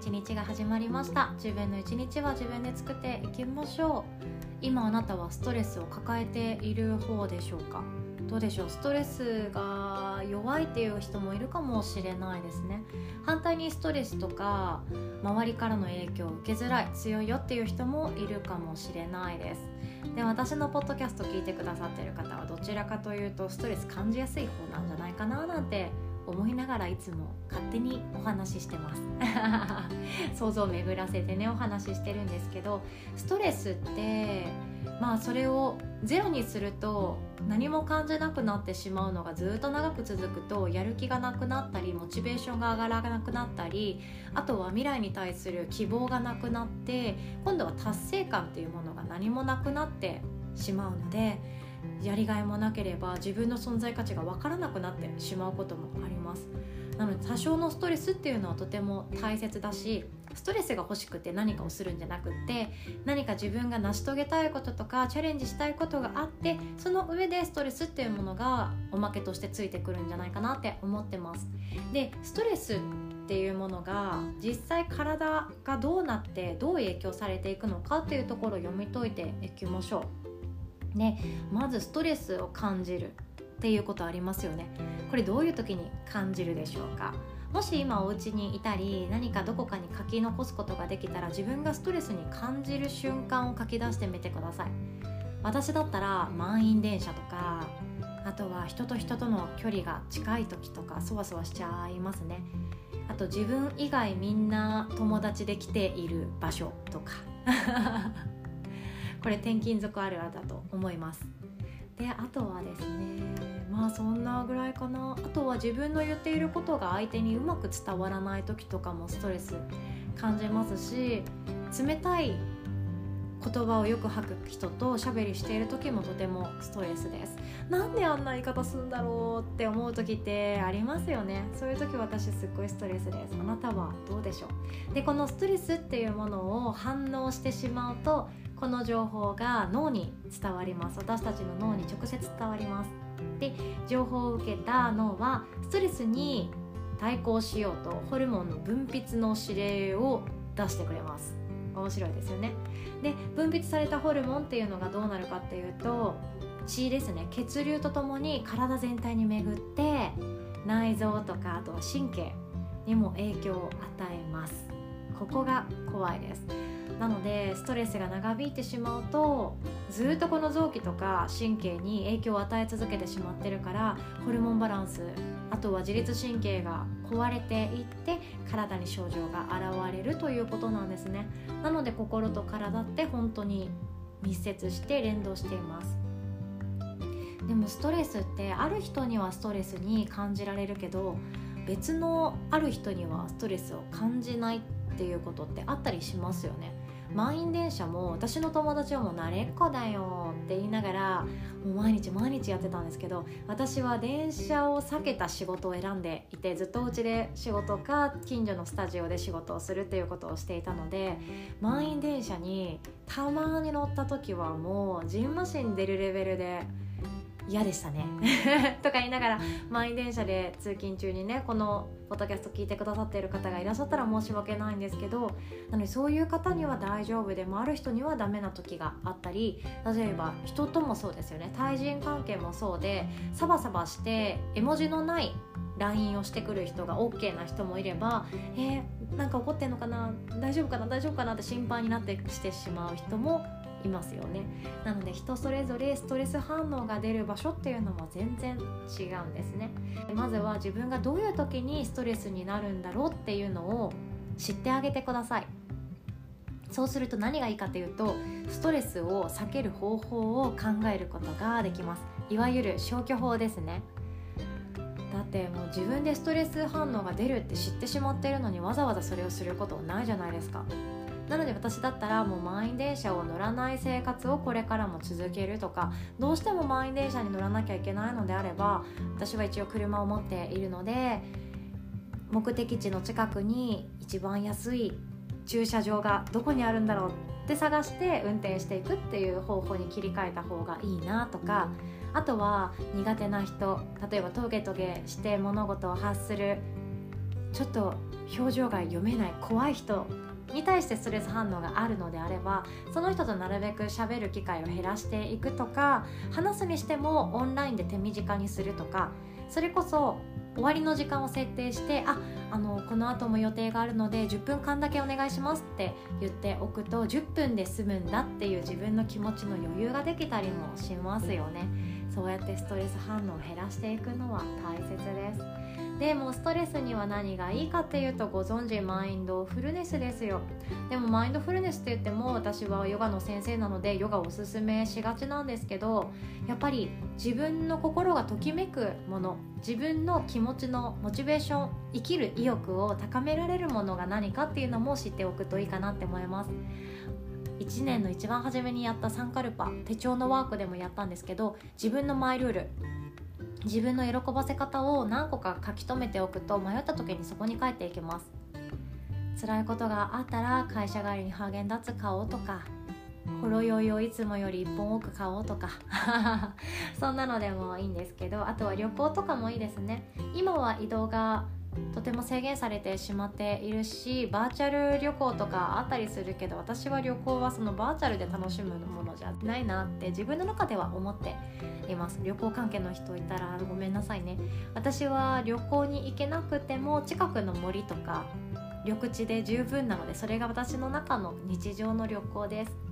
一日が始まりました。自分の一日は自分で作っていきましょう。今あなたはストレスを抱えている方でしょうか？どうでしょう？ストレスが弱いっていう人もいるかもしれないですね。反対にストレスとか周りからの影響を受けづらい強いよっていう人もいるかもしれないです。で私のポッドキャスト聞いてくださってる方はどちらかというとストレス感じやすい方なんじゃないかななんて思いながらいつも勝手にお話ししてます。想像を巡らせてねお話ししてるんですけどストレスってまあそれをゼロにすると何も感じなくなってしまうのがずっと長く続くとやる気がなくなったりモチベーションが上がらなくなったりあとは未来に対する希望がなくなって今度は達成感っていうものが何もなくなってしまうのでやりがいもなければ自分の存在価値が分からなくなってしまうこともあります。なので多少のストレスっていうのはとても大切だしストレスが欲しくて何かをするんじゃなくって何か自分が成し遂げたいこととかチャレンジしたいことがあってその上でストレスっていうものがおまけとしてついてくるんじゃないかなって思ってます。でストレスっていうものが実際体がどうなってどう影響されていくのかっていうところを読み解いていきましょう。ね、まずストレスを感じるっていうことありますよね。これどういう時に感じるでしょうか？もし今お家にいたり何かどこかに書き残すことができたら自分がストレスに感じる瞬間を書き出してみてください。私だったら満員電車とかあとは人と人との距離が近い時とかそわそわしちゃいますね。あと自分以外みんな友達で来ている場所とか。これ転勤族あるあるだと思います。であとはですねまあそんなぐらいかな。あとは自分の言っていることが相手にうまく伝わらない時とかもストレス感じますし冷たい言葉をよく吐く人とおしゃべりしている時もとてもストレスです。なんであんな言い方するんだろうって思う時ってありますよね。そういう時私すっごいストレスです。あなたはどうでしょう？でこのストレスっていうものを反応してしまうとこの情報が脳に伝わります。私たちの脳に直接伝わります。で情報を受けた脳はストレスに対抗しようとホルモンの分泌の指令を出してくれます。面白いですよね。で分泌されたホルモンっていうのがどうなるかっていうと血ですね。血流とともに体全体に巡って内臓とかあとは神経にも影響を与えます。ここが怖いです。なのでストレスが長引いてしまうとずっとこの臓器とか神経に影響を与え続けてしまってるからホルモンバランスあとは自律神経が壊れていって体に症状が現れるということなんですね。なので心と体って本当に密接して連動しています。でもストレスってある人にはストレスに感じられるけど別のある人にはストレスを感じないっっていうことってあったりしますよね満員電車も私の友達はもう慣れっこだよって言いながらもう毎日毎日やってたんですけど私は電車を避けた仕事を選んでいてずっとうちで仕事か近所のスタジオで仕事をするっていうことをしていたので満員電車にたまに乗った時はもうジンマシン出るレベルで。嫌でしたね。とか言いながら満員電車で通勤中にねこのポッドキャスト聞いてくださっている方がいらっしゃったら申し訳ないんですけどなのでそういう方には大丈夫でもある人にはダメな時があったり例えば人ともそうですよね。対人関係もそうでサバサバして絵文字のない LINE をしてくる人が OK な人もいればえー、なんか怒ってんのかな大丈夫かな大丈夫かなって心配になってしてしまう人もいますよね。なので人それぞれストレス反応が出る場所っていうのも全然違うんですね。まずは自分がどういう時にストレスになるんだろうっていうのを知ってあげてください。そうすると何がいいかというとストレスを避ける方法を考えることができます。いわゆる消去法ですね。だってもう自分でストレス反応が出るって知ってしまってるのにわざわざそれをすることないじゃないですか。なので私だったらもう満員電車を乗らない生活をこれからも続けるとかどうしても満員電車に乗らなきゃいけないのであれば私は一応車を持っているので目的地の近くに一番安い駐車場がどこにあるんだろうって探して運転していくっていう方法に切り替えた方がいいなとかあとは苦手な人例えばトゲトゲして物事を発するちょっと表情が読めない怖い人に対してストレス反応があるのであればその人となるべく喋る機会を減らしていくとか話すにしてもオンラインで手短にするとかそれこそ終わりの時間を設定してああのこの後も予定があるので10分間だけお願いしますって言っておくと10分で済むんだっていう自分の気持ちの余裕ができたりもしますよね。そうやってストレス反応を減らしていくのは大切です。でもストレスには何がいいかっていうとご存知マインドフルネスですよ。でもマインドフルネスって言っても私はヨガの先生なのでヨガをおすすめしがちなんですけどやっぱり自分の心がときめくもの自分の気持ちのモチベーション生きる意欲を高められるものが何かっていうのも知っておくといいかなって思います。1年の一番初めにやったサンカルパ手帳のワークでもやったんですけど自分のマイルール自分の喜ばせ方を何個か書き留めておくと迷った時にそこに書いていけます。辛いことがあったら会社帰りにハーゲンダッツ買おうとかほろ酔いをいつもより1本多く買おうとか そんなのでもいいんですけどあとは旅行とかもいいですね。今は移動がとても制限されてしまっているしバーチャル旅行とかあったりするけど私は旅行はそのバーチャルで楽しむものじゃないなって自分の中では思っています。旅行関係の人いたらごめんなさいね。私は旅行に行けなくても近くの森とか緑地で十分なのでそれが私の中の日常の旅行です。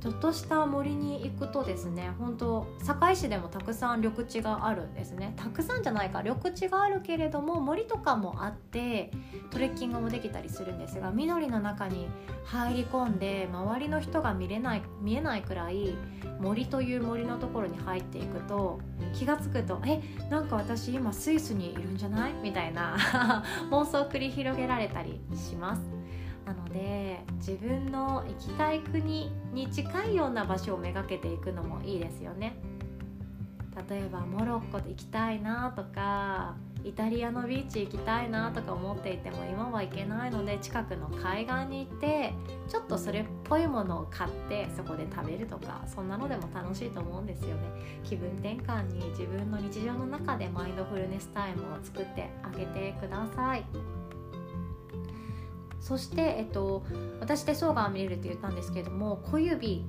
ちょっとした森に行くとですね本当堺市でもたくさん緑地があるんですね。たくさんじゃないか緑地があるけれども森とかもあってトレッキングもできたりするんですが緑の中に入り込んで周りの人が見れない見えないくらい森という森のところに入っていくと気が付くとえなんか私今スイスにいるんじゃない？みたいな 妄想を繰り広げられたりします。なので自分の行きたい国に近いような場所をめがけていくのもいいですよね例えばモロッコで行きたいなとかイタリアのビーチ行きたいなとか思っていても今は行けないので近くの海岸に行ってちょっとそれっぽいものを買ってそこで食べるとかそんなのでも楽しいと思うんですよね気分転換に自分の日常の中でマインドフルネスタイムを作ってあげてください。そして、えっと、私手相が見れるって言ったんですけれども小指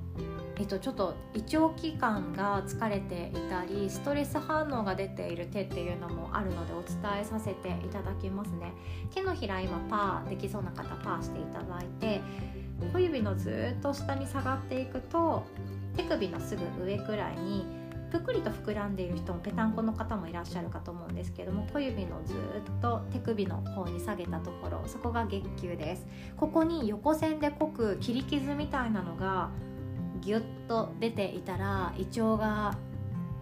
えっと、ちょっと胃腸器官が疲れていたりストレス反応が出ている手っていうのもあるのでお伝えさせていただきますね。手のひら今パーできそうな方パーしていただいて小指のずっと下に下がっていくと手首のすぐ上くらいにぷっくりと膨らんでいる人もぺたんこの方もいらっしゃるかと思うんですけども小指のずっと手首の方に下げたところそこが月球です。ここに横線で濃く切り傷みたいなのがギュッと出ていたら胃腸が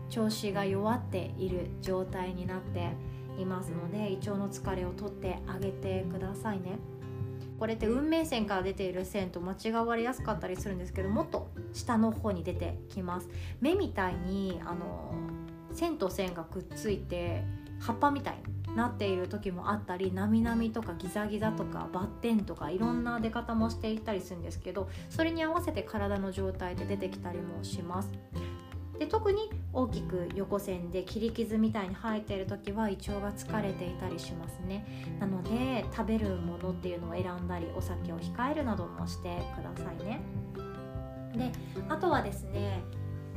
調子が弱っている状態になっていますので胃腸の疲れを取ってあげてくださいね。これって運命線から出ている線と間違われやすかったりするんですけどもっと下の方に出てきます目みたいにあの線と線がくっついて葉っぱみたいになっている時もあったりなみなみとかギザギザとかバッテンとかいろんな出方もしていったりするんですけどそれに合わせて体の状態で出てきたりもします。で特に大きく横線で切り傷みたいに生えている時は胃腸が疲れていたりしますね。なの食べるものっていうのを選んだりお酒を控えるなどもしてくださいね。であとはですね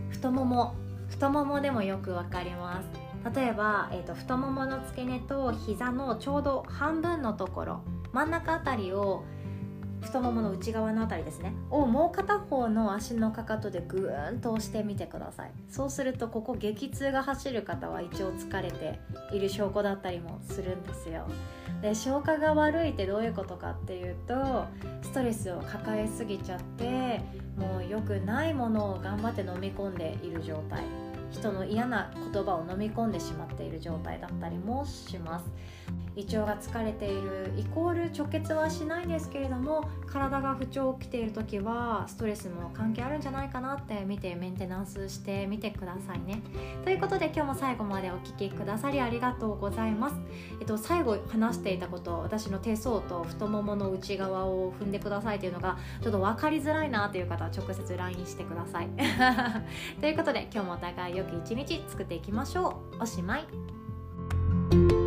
太もも。太ももでもよくわかります。例えば、えーと、太ももの付け根と膝のちょうど半分のところ真ん中あたりを太ももの内側の辺りですねをもう片方の足のかかとでぐーんと押してみてください。そうするとここ激痛が走る方は一応疲れている証拠だったりもするんですよ。で消化が悪いってどういうことかっていうとストレスを抱えすぎちゃってもう良くないものを頑張って飲み込んでいる状態。人の嫌な言葉を飲み込んでしまっている状態だったりもします。胃腸が疲れているイコール直結はしないんですけれども体が不調起きている時はストレスも関係あるんじゃないかなって見てメンテナンスしてみてくださいね。ということで今日も最後までお聴きくださりありがとうございます、えっと、最後話していたこと私の手相と太ももの内側を踏んでください。というのがちょっと分かりづらいなという方は直接 LINE してください。ということで今日もお互い良き一日作っていきましょう。おしまい。